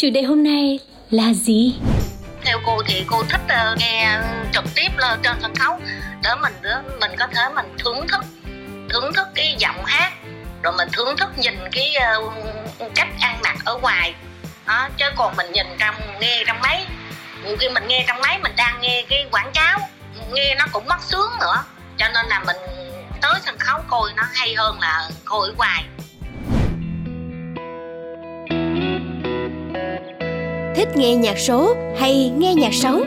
chủ đề hôm nay là gì? Theo cô thì cô thích ờ, nghe trực tiếp lên trên sân khấu, để mình để mình có thể mình thưởng thức thưởng thức cái giọng hát, rồi mình thưởng thức nhìn cái ờ, cách ăn mặc ở ngoài. Đó, chứ còn mình nhìn trong, nghe trong máy, nhiều khi mình nghe trong máy mình đang nghe cái quảng cáo, nghe nó cũng mất sướng nữa. Cho nên là mình tới sân khấu coi nó hay hơn là coi ở ngoài. Thích nghe nhạc số hay nghe nhạc sống?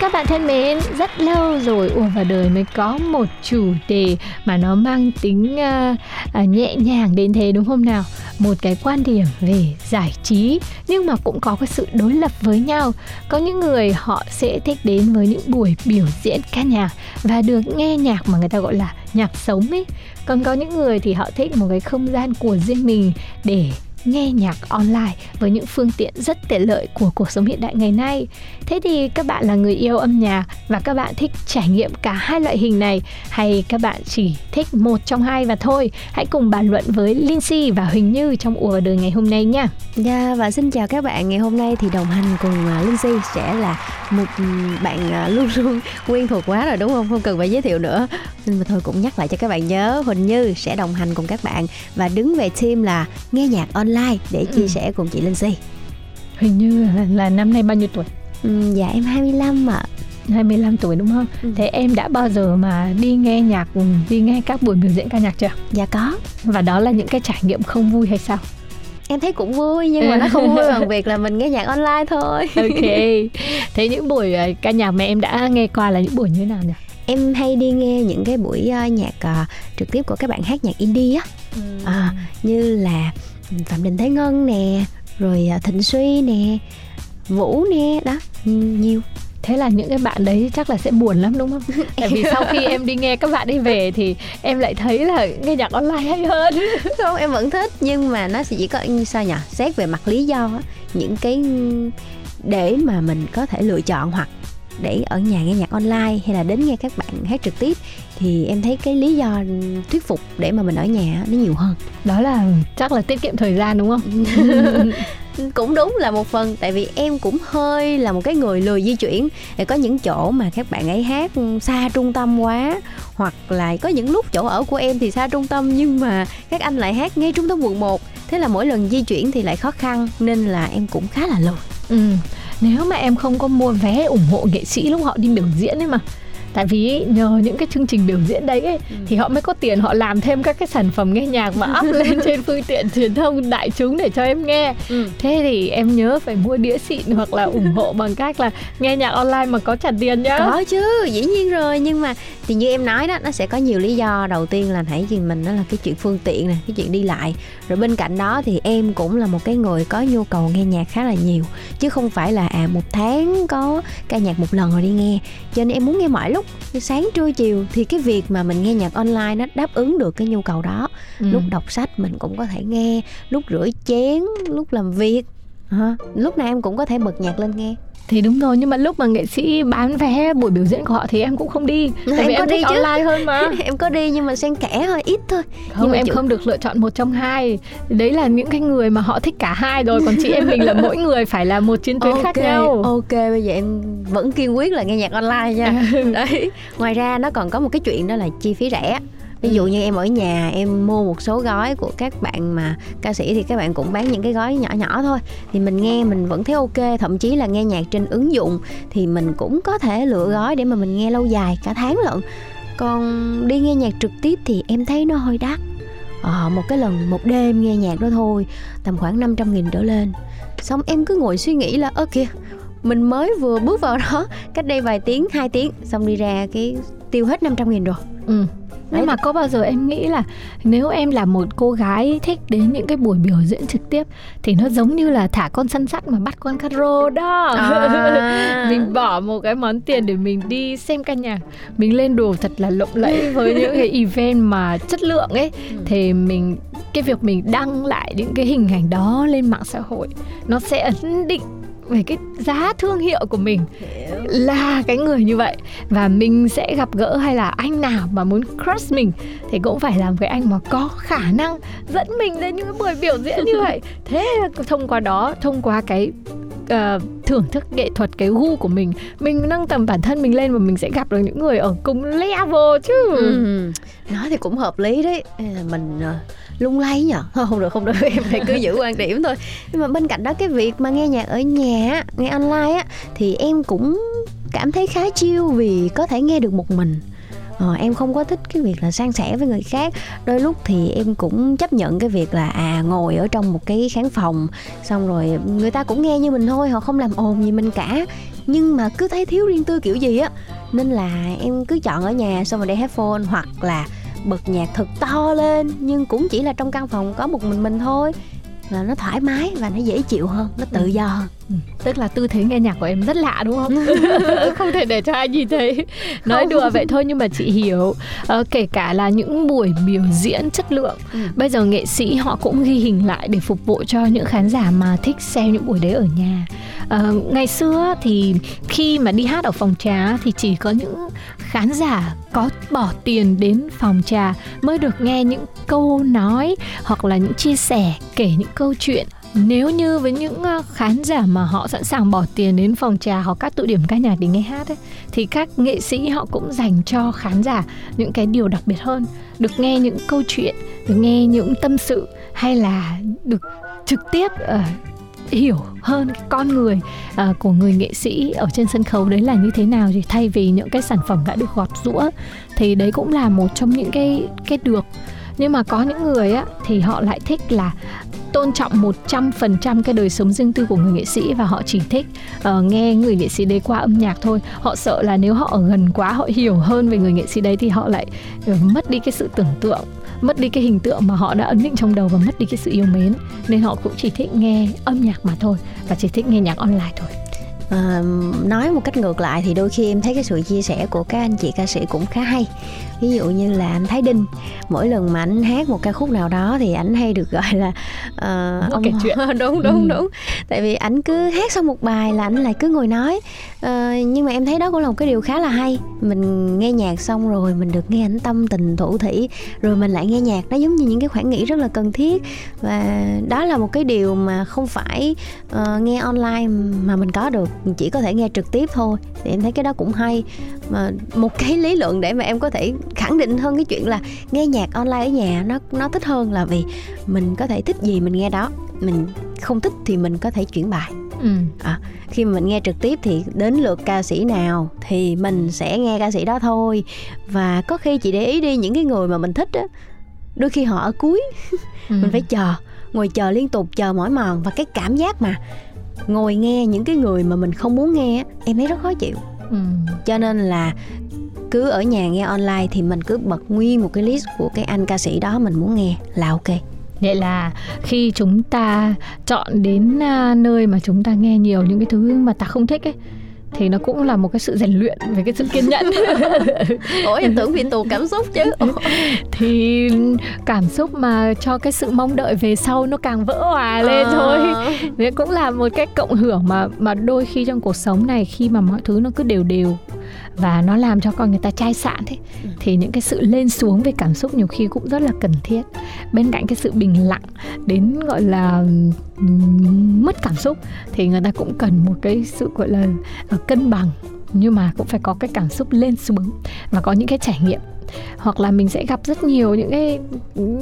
Các bạn thân mến, rất lâu rồi ùa vào đời mới có một chủ đề mà nó mang tính uh, uh, nhẹ nhàng đến thế đúng không nào? Một cái quan điểm về giải trí, nhưng mà cũng có cái sự đối lập với nhau. Có những người họ sẽ thích đến với những buổi biểu diễn ca nhạc và được nghe nhạc mà người ta gọi là nhạc sống ấy. Còn có những người thì họ thích một cái không gian của riêng mình để nghe nhạc online với những phương tiện rất tiện lợi của cuộc sống hiện đại ngày nay. Thế thì các bạn là người yêu âm nhạc và các bạn thích trải nghiệm cả hai loại hình này hay các bạn chỉ thích một trong hai và thôi? Hãy cùng bàn luận với Lindsay và Huỳnh Như trong ùa đời ngày hôm nay nha. Yeah, và xin chào các bạn. Ngày hôm nay thì đồng hành cùng à, Lindsay sẽ là một ừ, bạn à, luôn luôn quen thuộc quá rồi đúng không? Không cần phải giới thiệu nữa. Nhưng mà thôi cũng nhắc lại cho các bạn nhớ Huỳnh Như sẽ đồng hành cùng các bạn và đứng về team là nghe nhạc online để chia Ừ. sẻ cùng chị Lindsay. Huỳnh Như là, là năm nay bao nhiêu tuổi? Ừm, dạ em 25 ạ. 25 tuổi đúng không? Ừ. Thế em đã bao giờ mà đi nghe nhạc, đi nghe các buổi biểu diễn ca nhạc chưa? Dạ có. Và đó là những cái trải nghiệm không vui hay sao? Em thấy cũng vui nhưng mà nó không vui bằng việc là mình nghe nhạc online thôi. ok thế những buổi ờ, ca nhạc mà em đã nghe qua là những buổi như thế nào nhỉ Em hay đi nghe những cái buổi uh, nhạc uh, trực tiếp của các bạn hát nhạc indie á. À, như là Phạm Đình Thế Ngân nè, rồi à, Thịnh Suy nè, Vũ nè, đó, nhiều. thế là những cái bạn đấy chắc là sẽ buồn lắm đúng không tại vì sau khi em đi nghe các bạn đi về thì em lại thấy là nghe nhạc online hay hơn Không, em vẫn thích nhưng mà nó sẽ chỉ có như sao nhỉ? Xét về mặt lý do những cái để mà mình có thể lựa chọn hoặc để ở nhà nghe nhạc online hay là đến nghe các bạn hát trực tiếp thì em thấy cái lý do thuyết phục để mà mình ở nhà nó nhiều hơn. đó là chắc là tiết kiệm thời gian đúng không cũng đúng là một phần tại vì em cũng hơi là một cái người lười di chuyển để có những chỗ mà các bạn ấy hát xa trung tâm quá hoặc là có những lúc chỗ ở của em thì xa trung tâm nhưng mà các anh lại hát ngay trung tâm quận 1 thế là mỗi lần di chuyển thì lại khó khăn nên là em cũng khá là lười ừ nếu mà em không có mua vé ủng hộ nghệ sĩ lúc họ đi biểu diễn ấy mà tại vì nhờ những cái chương trình biểu diễn đấy ấy, thì họ mới có tiền họ làm thêm các cái sản phẩm nghe nhạc mà up lên trên phương tiện truyền thông đại chúng để cho em nghe. Ừ. thế thì em nhớ phải mua đĩa xịn hoặc là ủng hộ bằng cách là nghe nhạc online mà có trả tiền nhá. Có chứ dĩ nhiên rồi. Nhưng mà thì như em nói đó nó sẽ có nhiều lý do. Đầu tiên là hãy gì mình đó là cái chuyện phương tiện nè cái chuyện đi lại. Rồi bên cạnh đó thì em cũng là một cái người có nhu cầu nghe nhạc khá là nhiều. Chứ không phải là à một tháng có ca nhạc một lần rồi đi nghe. Cho nên em muốn nghe mọi lúc như sáng trưa chiều thì cái việc mà mình nghe nhạc online nó đáp ứng được cái nhu cầu đó Ừ. lúc đọc sách mình cũng có thể nghe lúc rửa chén lúc làm việc Hả? lúc nào em cũng có thể bật nhạc lên nghe. Thì đúng rồi nhưng mà lúc mà nghệ sĩ bán vé buổi biểu diễn của họ thì em cũng không đi. Tại Em vì có em đi thích chứ. online hơn mà. Em có đi nhưng mà xen kẽ thôi ít thôi. Không Nhưng mà em chủ- không được lựa chọn một trong hai. Đấy là những cái người mà họ thích cả hai rồi còn chị em mình là mỗi người phải là một chiến tuyến khác nhau. ok bây giờ em vẫn kiên quyết là nghe nhạc online nha. Đấy ngoài ra nó còn có một cái chuyện đó là chi phí rẻ ví dụ như em ở nhà em mua một số gói của các bạn mà ca sĩ thì các bạn cũng bán những cái gói nhỏ nhỏ thôi. Thì mình nghe mình vẫn thấy ok thậm chí là nghe nhạc trên ứng dụng thì mình cũng có thể lựa gói để mà mình nghe lâu dài cả tháng lận. Còn đi nghe nhạc trực tiếp thì em thấy nó hơi đắt. Ờ, một cái lần một đêm nghe nhạc đó thôi tầm khoảng 500 nghìn trở lên. Xong em cứ ngồi suy nghĩ là ơ kìa mình mới vừa bước vào đó cách đây vài tiếng hai tiếng xong đi ra cái tiêu hết 500 nghìn rồi. Ừ. Nhưng mà có bao giờ em nghĩ là nếu em là một cô gái thích đến những cái buổi biểu diễn trực tiếp thì nó giống như là thả con săn sắt mà bắt con caro đó? À. mình bỏ một cái món tiền để mình đi xem ca nhạc. Mình lên đồ thật là lộng lẫy với những cái event mà chất lượng ấy. Ừ. thì mình cái việc mình đăng lại những cái hình ảnh đó lên mạng xã hội nó sẽ ấn định về cái giá thương hiệu của mình là cái người như vậy. Và mình sẽ gặp gỡ hay là anh nào mà muốn crush mình thì cũng phải làm cái anh mà có khả năng dẫn mình đến những cái buổi biểu diễn như vậy. Thế thông qua đó thông qua cái uh, thưởng thức nghệ thuật cái gu của mình. Mình nâng tầm bản thân mình lên và mình sẽ gặp được những người ở cùng level chứ. Ừ. nói thì cũng hợp lý đấy. Mình uh, lung lay nhở không được không được em phải cứ giữ quan điểm thôi. Nhưng mà bên cạnh đó cái việc mà nghe nhạc ở nhà nghe online á thì em cũng cảm thấy khá chiêu vì có thể nghe được một mình ờ, em không có thích cái việc là san sẻ với người khác đôi lúc thì em cũng chấp nhận cái việc là à ngồi ở trong một cái khán phòng xong rồi người ta cũng nghe như mình thôi họ không làm ồn gì mình cả nhưng mà cứ thấy thiếu riêng tư kiểu gì á nên là em cứ chọn ở nhà xong rồi để headphone hoặc là bật nhạc thật to lên nhưng cũng chỉ là trong căn phòng có một mình mình thôi là nó thoải mái và nó dễ chịu hơn nó tự ừ. do hơn. Tức là tư thế nghe nhạc của em rất lạ đúng không? Không thể để cho ai nhìn thấy. Nói không. đùa vậy thôi nhưng mà chị hiểu. Uh, kể cả là những buổi biểu diễn chất lượng ừ. bây giờ nghệ sĩ họ cũng ghi hình lại để phục vụ cho những khán giả mà thích xem những buổi đấy ở nhà. Uh, ngày xưa thì khi mà đi hát ở phòng trà thì chỉ có những khán giả có bỏ tiền đến phòng trà mới được nghe những câu nói hoặc là những chia sẻ kể những câu chuyện nếu như với những ờ, khán giả mà họ sẵn sàng bỏ tiền đến phòng trà hoặc các tụ điểm ca nhạc để nghe hát ấy, thì các nghệ sĩ họ cũng dành cho khán giả những cái điều đặc biệt hơn. Được nghe những câu chuyện được nghe những tâm sự hay là được trực tiếp uh, hiểu hơn cái con người uh, của người nghệ sĩ ở trên sân khấu đấy là như thế nào thì thay vì những cái sản phẩm đã được gọt rũa thì đấy cũng là một trong những cái cái được. Nhưng mà có những người á thì họ lại thích là tôn trọng 100% cái đời sống riêng tư của người nghệ sĩ và họ chỉ thích uh, nghe người nghệ sĩ đấy qua âm nhạc thôi. Họ sợ là nếu họ ở gần quá họ hiểu hơn về người nghệ sĩ đấy thì họ lại uh, mất đi cái sự tưởng tượng mất đi cái hình tượng mà họ đã ấn định trong đầu và mất đi cái sự yêu mến nên họ cũng chỉ thích nghe âm nhạc mà thôi và chỉ thích nghe nhạc online thôi à, nói một cách ngược lại thì đôi khi em thấy cái sự chia sẻ của các anh chị ca sĩ cũng khá hay. Ví dụ như là anh Thái Đinh mỗi lần mà anh hát một ca khúc nào đó thì anh hay được gọi là uh, ông kể chuyện. Đúng đúng ừ. đúng. Tại vì anh cứ hát xong một bài là anh lại cứ ngồi nói. Uh, nhưng mà em thấy đó cũng là một cái điều khá là hay. Mình nghe nhạc xong rồi mình được nghe ảnh tâm tình thủ thủy rồi mình lại nghe nhạc. Nó giống như những cái khoảng nghỉ rất là cần thiết. Và đó là một cái điều mà không phải uh, nghe online mà mình có được chỉ có thể nghe trực tiếp thôi. Thì em thấy cái đó cũng hay. Mà một cái lý luận để mà em có thể khẳng định hơn cái chuyện là nghe nhạc online ở nhà nó nó thích hơn là vì mình có thể thích gì mình nghe đó. Mình không thích thì mình có thể chuyển bài. Ừ. à, khi mà mình nghe trực tiếp thì đến lượt ca sĩ nào thì mình sẽ nghe ca sĩ đó thôi. Và có khi chị để ý đi những cái người mà mình thích á đôi khi họ ở cuối. Ừ. mình phải chờ ngồi chờ liên tục chờ mỏi mòn. Và cái cảm giác mà ngồi nghe những cái người mà mình không muốn nghe em thấy rất khó chịu ừ. cho nên là cứ ở nhà nghe online thì mình cứ bật nguyên một cái list của cái anh ca sĩ đó mình muốn nghe là ok Vậy là khi chúng ta chọn đến à, nơi mà chúng ta nghe nhiều những cái thứ mà ta không thích ấy thì nó cũng là một cái sự rèn luyện về cái sự kiên nhẫn. Ủa em tưởng viện tù cảm xúc chứ. Thì cảm xúc mà cho cái sự mong đợi về sau nó càng vỡ hòa lên à. thôi. Đấy cũng là một cái cộng hưởng mà mà đôi khi trong cuộc sống này khi mà mọi thứ nó cứ đều đều và nó làm cho con người ta chai sạn thế. Ừ. thì những cái sự lên xuống về cảm xúc nhiều khi cũng rất là cần thiết. Bên cạnh cái sự bình lặng đến gọi là mất cảm xúc thì người ta cũng cần một cái sự gọi là ờ, cân bằng. Nhưng mà cũng phải có cái cảm xúc lên xuống và có những cái trải nghiệm hoặc là mình sẽ gặp rất nhiều những cái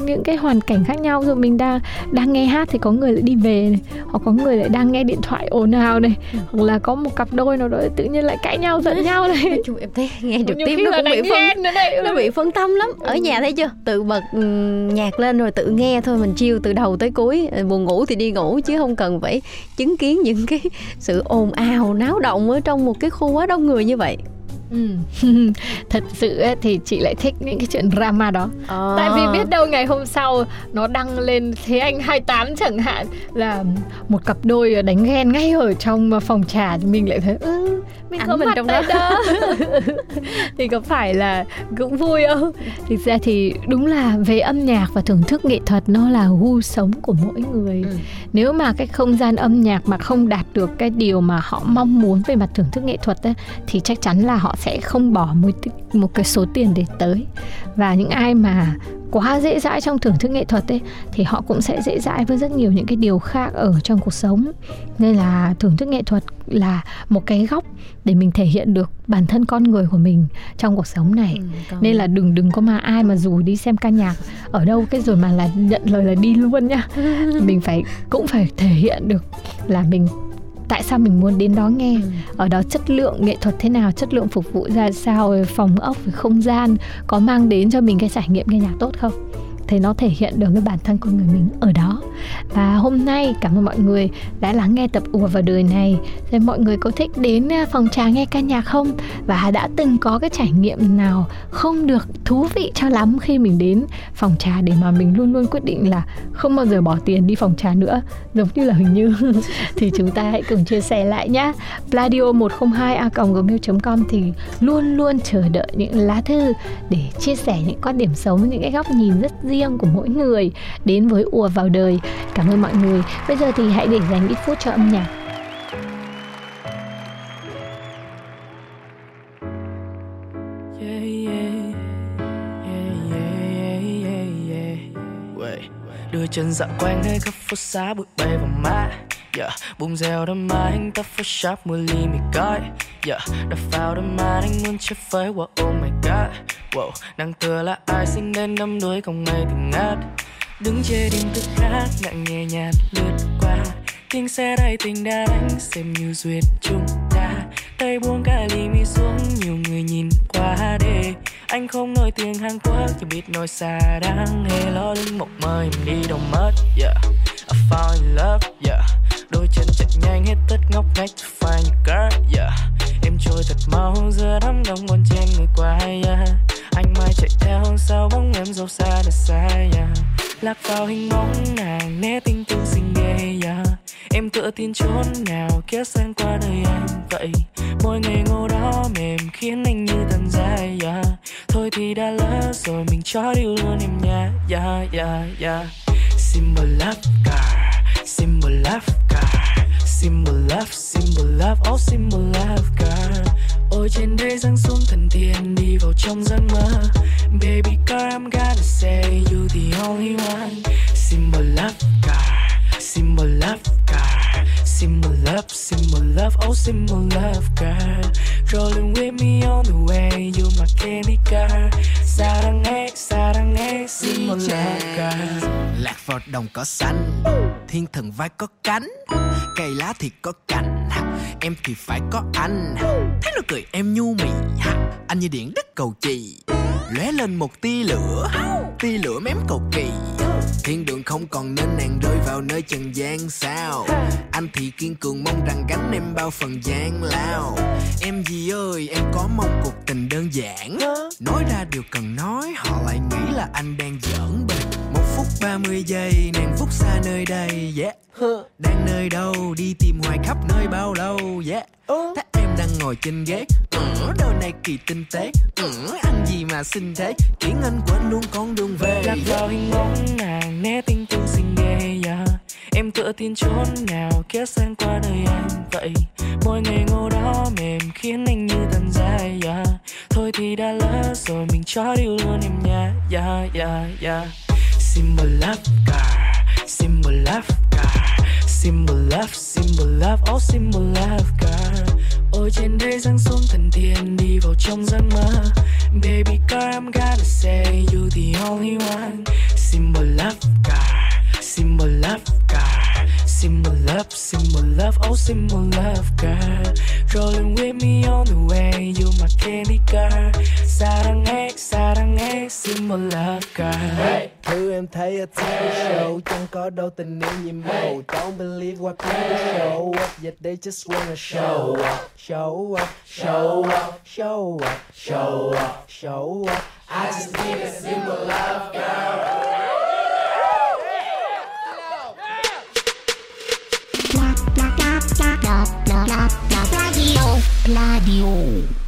những cái hoàn cảnh khác nhau. Rồi mình đang đang nghe hát thì có người lại đi về này hoặc có người lại đang nghe điện thoại ồn ào này Ừ. hoặc là có một cặp đôi nào đó tự nhiên lại cãi nhau giận nhau này. Chung em thấy nghe tiếp khi nó cũng bị phân nó bị phân tâm lắm. Ở nhà thấy chưa? Tự bật nhạc lên rồi tự nghe thôi mình chiêu từ đầu tới cuối. Ờ, buồn ngủ thì đi ngủ chứ không cần phải chứng kiến những cái sự ồn ào náo động ở trong một cái khu quá đông người như vậy Ừ. thật sự ấy, thì chị lại thích những cái chuyện drama đó tại vì À. biết đâu ngày hôm sau nó đăng lên thế anh 28 chẳng hạn là một cặp đôi đánh ghen ngay ở trong phòng trà thì mình lại thấy ừ, mình Ảnh có mình trong đó." đó thì có phải là cũng vui không thực ra thì đúng là về âm nhạc và thưởng thức nghệ thuật nó là gu sống của mỗi người Ừ. nếu mà cái không gian âm nhạc mà không đạt được cái điều mà họ mong muốn về mặt thưởng thức nghệ thuật ấy, thì chắc chắn là họ sẽ không bỏ một một cái số tiền để tới và những ai mà quá dễ dãi trong thưởng thức nghệ thuật ấy thì họ cũng sẽ dễ dãi với rất nhiều những cái điều khác ở trong cuộc sống. Nên là thưởng thức nghệ thuật là một cái góc để mình thể hiện được bản thân con người của mình trong cuộc sống này. Ừ, còn- nên là đừng đừng có mà ai mà dù đi xem ca nhạc ở đâu cái rồi mà là nhận lời là đi luôn nhá. Mình phải cũng phải thể hiện được là mình tại sao mình muốn đến đó nghe? Ừ. ở đó chất lượng nghệ thuật thế nào chất lượng phục vụ ra sao phòng ốc không gian có mang đến cho mình cái trải nghiệm nghe nhạc tốt không? Thì nó thể hiện được cái bản thân con người mình ở đó và hôm nay cảm ơn mọi người đã lắng nghe tập ùa vào đời này. Rồi mọi người có thích đến à, phòng trà nghe ca nhạc không? Và đã từng có cái trải nghiệm nào không được thú vị cho lắm khi mình đến phòng trà để mà mình luôn luôn quyết định là không bao giờ bỏ tiền đi phòng trà nữa? Giống như là hình như thì chúng ta hãy cùng chia sẻ lại nhé pladio 102 a gmail.com thì luôn luôn chờ đợi những lá thư để chia sẻ những quan điểm sống, những cái góc nhìn rất riêng của mỗi người đến với ùa vào đời cảm ơn mọi người bây giờ thì hãy để dành ít phút cho âm nhạc Đưa chân dạo quanh nơi khắp phố xá bụi bay vào má yeah. bung rèo đôi má anh ta photoshop mua ly mì gói yeah. Đập vào đôi má anh muốn chơi với wow, oh my god wow. Nàng thừa là ai sinh đến đâm đuối không mây thì ngát Đứng chê đêm thức khác nặng nhẹ nhạt lướt qua Tiếng xe đầy tình đã đánh, xem như duyệt chúng ta Tay buông cả ly mi xuống, nhiều người nhìn qua để Anh không nổi tiếng Hàn Quốc, chỉ biết nói xa đáng hề lo lưng một mơ em đi đâu mất, yeah. I fall in love, yeah. Đôi chân chạy nhanh, hết tất ngóc ngách to find your girl, yeah. Em trôi thật mau, giữa đám đông bon chen người qua yeah. Anh mai chạy theo sau bóng em dẫu xa đã xa, yeah. Lạc vào hình bóng nàng né tình tương xinh ghê yeah. Em tựa tin chốn nào kia sang qua đời anh vậy Mỗi ngày ngô đó mềm khiến anh như tàn dài yeah. Thôi thì đã lỡ rồi mình cho đi luôn em nha yeah, yeah, yeah. Symbol love car Symbol love car Symbol love, symbol love, oh symbol love car Ôi trên đây răng xuống thần tiên đi vào trong giấc mơ Baby girl I'm gonna say only one Symbol love car Symbol love car Symbol love, symbol love, oh symbol love girl Rolling with me on the way, you my candy girl 사랑해, 사랑해, symbol love girl lạc vào đồng cỏ xanh thiên thần vai có cánh cây lá thì có cành em thì phải có anh thấy nó cười em nhu mì anh như điện đất cầu chì lóe lên một tia lửa. Tia lửa mém cầu kỳ. Thiên đường không còn nên nàng rơi vào nơi trần gian sao. Anh thì kiên cường mong rằng gánh em bao phần gian lao. Em gì ơi, em có mong cuộc tình đơn giản. Nói ra điều cần nói, họ lại nghĩ là anh đang giỡn bình phút 30 giây nàng phút xa nơi đây yeah. Đang nơi đâu đi tìm hoài khắp nơi bao lâu yeah. Thấy em đang ngồi trên ghế. Ừ, đôi này kỳ tinh tế. Ừ, ăn gì mà xinh thế. Khiến anh quên luôn con đường về lạc vào hình bóng nàng né tình tương xinh ghê yeah. em tựa tin chốn nào kéo sang qua đời anh vậy. Mỗi ngày ngô đó mềm khiến anh như tàn dài yeah. thôi thì đã lỡ rồi mình cho đi luôn em nha yeah, yeah, yeah symbol love car symbol love car symbol love symbol love oh symbol love car ôi, trên đây răng xuống thần tiên, đi vào trong giấc mơ. Baby girl I'm gonna say you the only one. Symbol love girl symbol love girl symbol love simple love oh simple love girl rolling with me on the way you my candy girl 사랑해 사랑해 simple love girl Thứ em thấy ở TV show Chẳng có đâu tình yêu nhiệm màu Don't believe what people show up Yet they just wanna show up Show up, show up, show up, show up, show up I just need a simple love girl Gladio.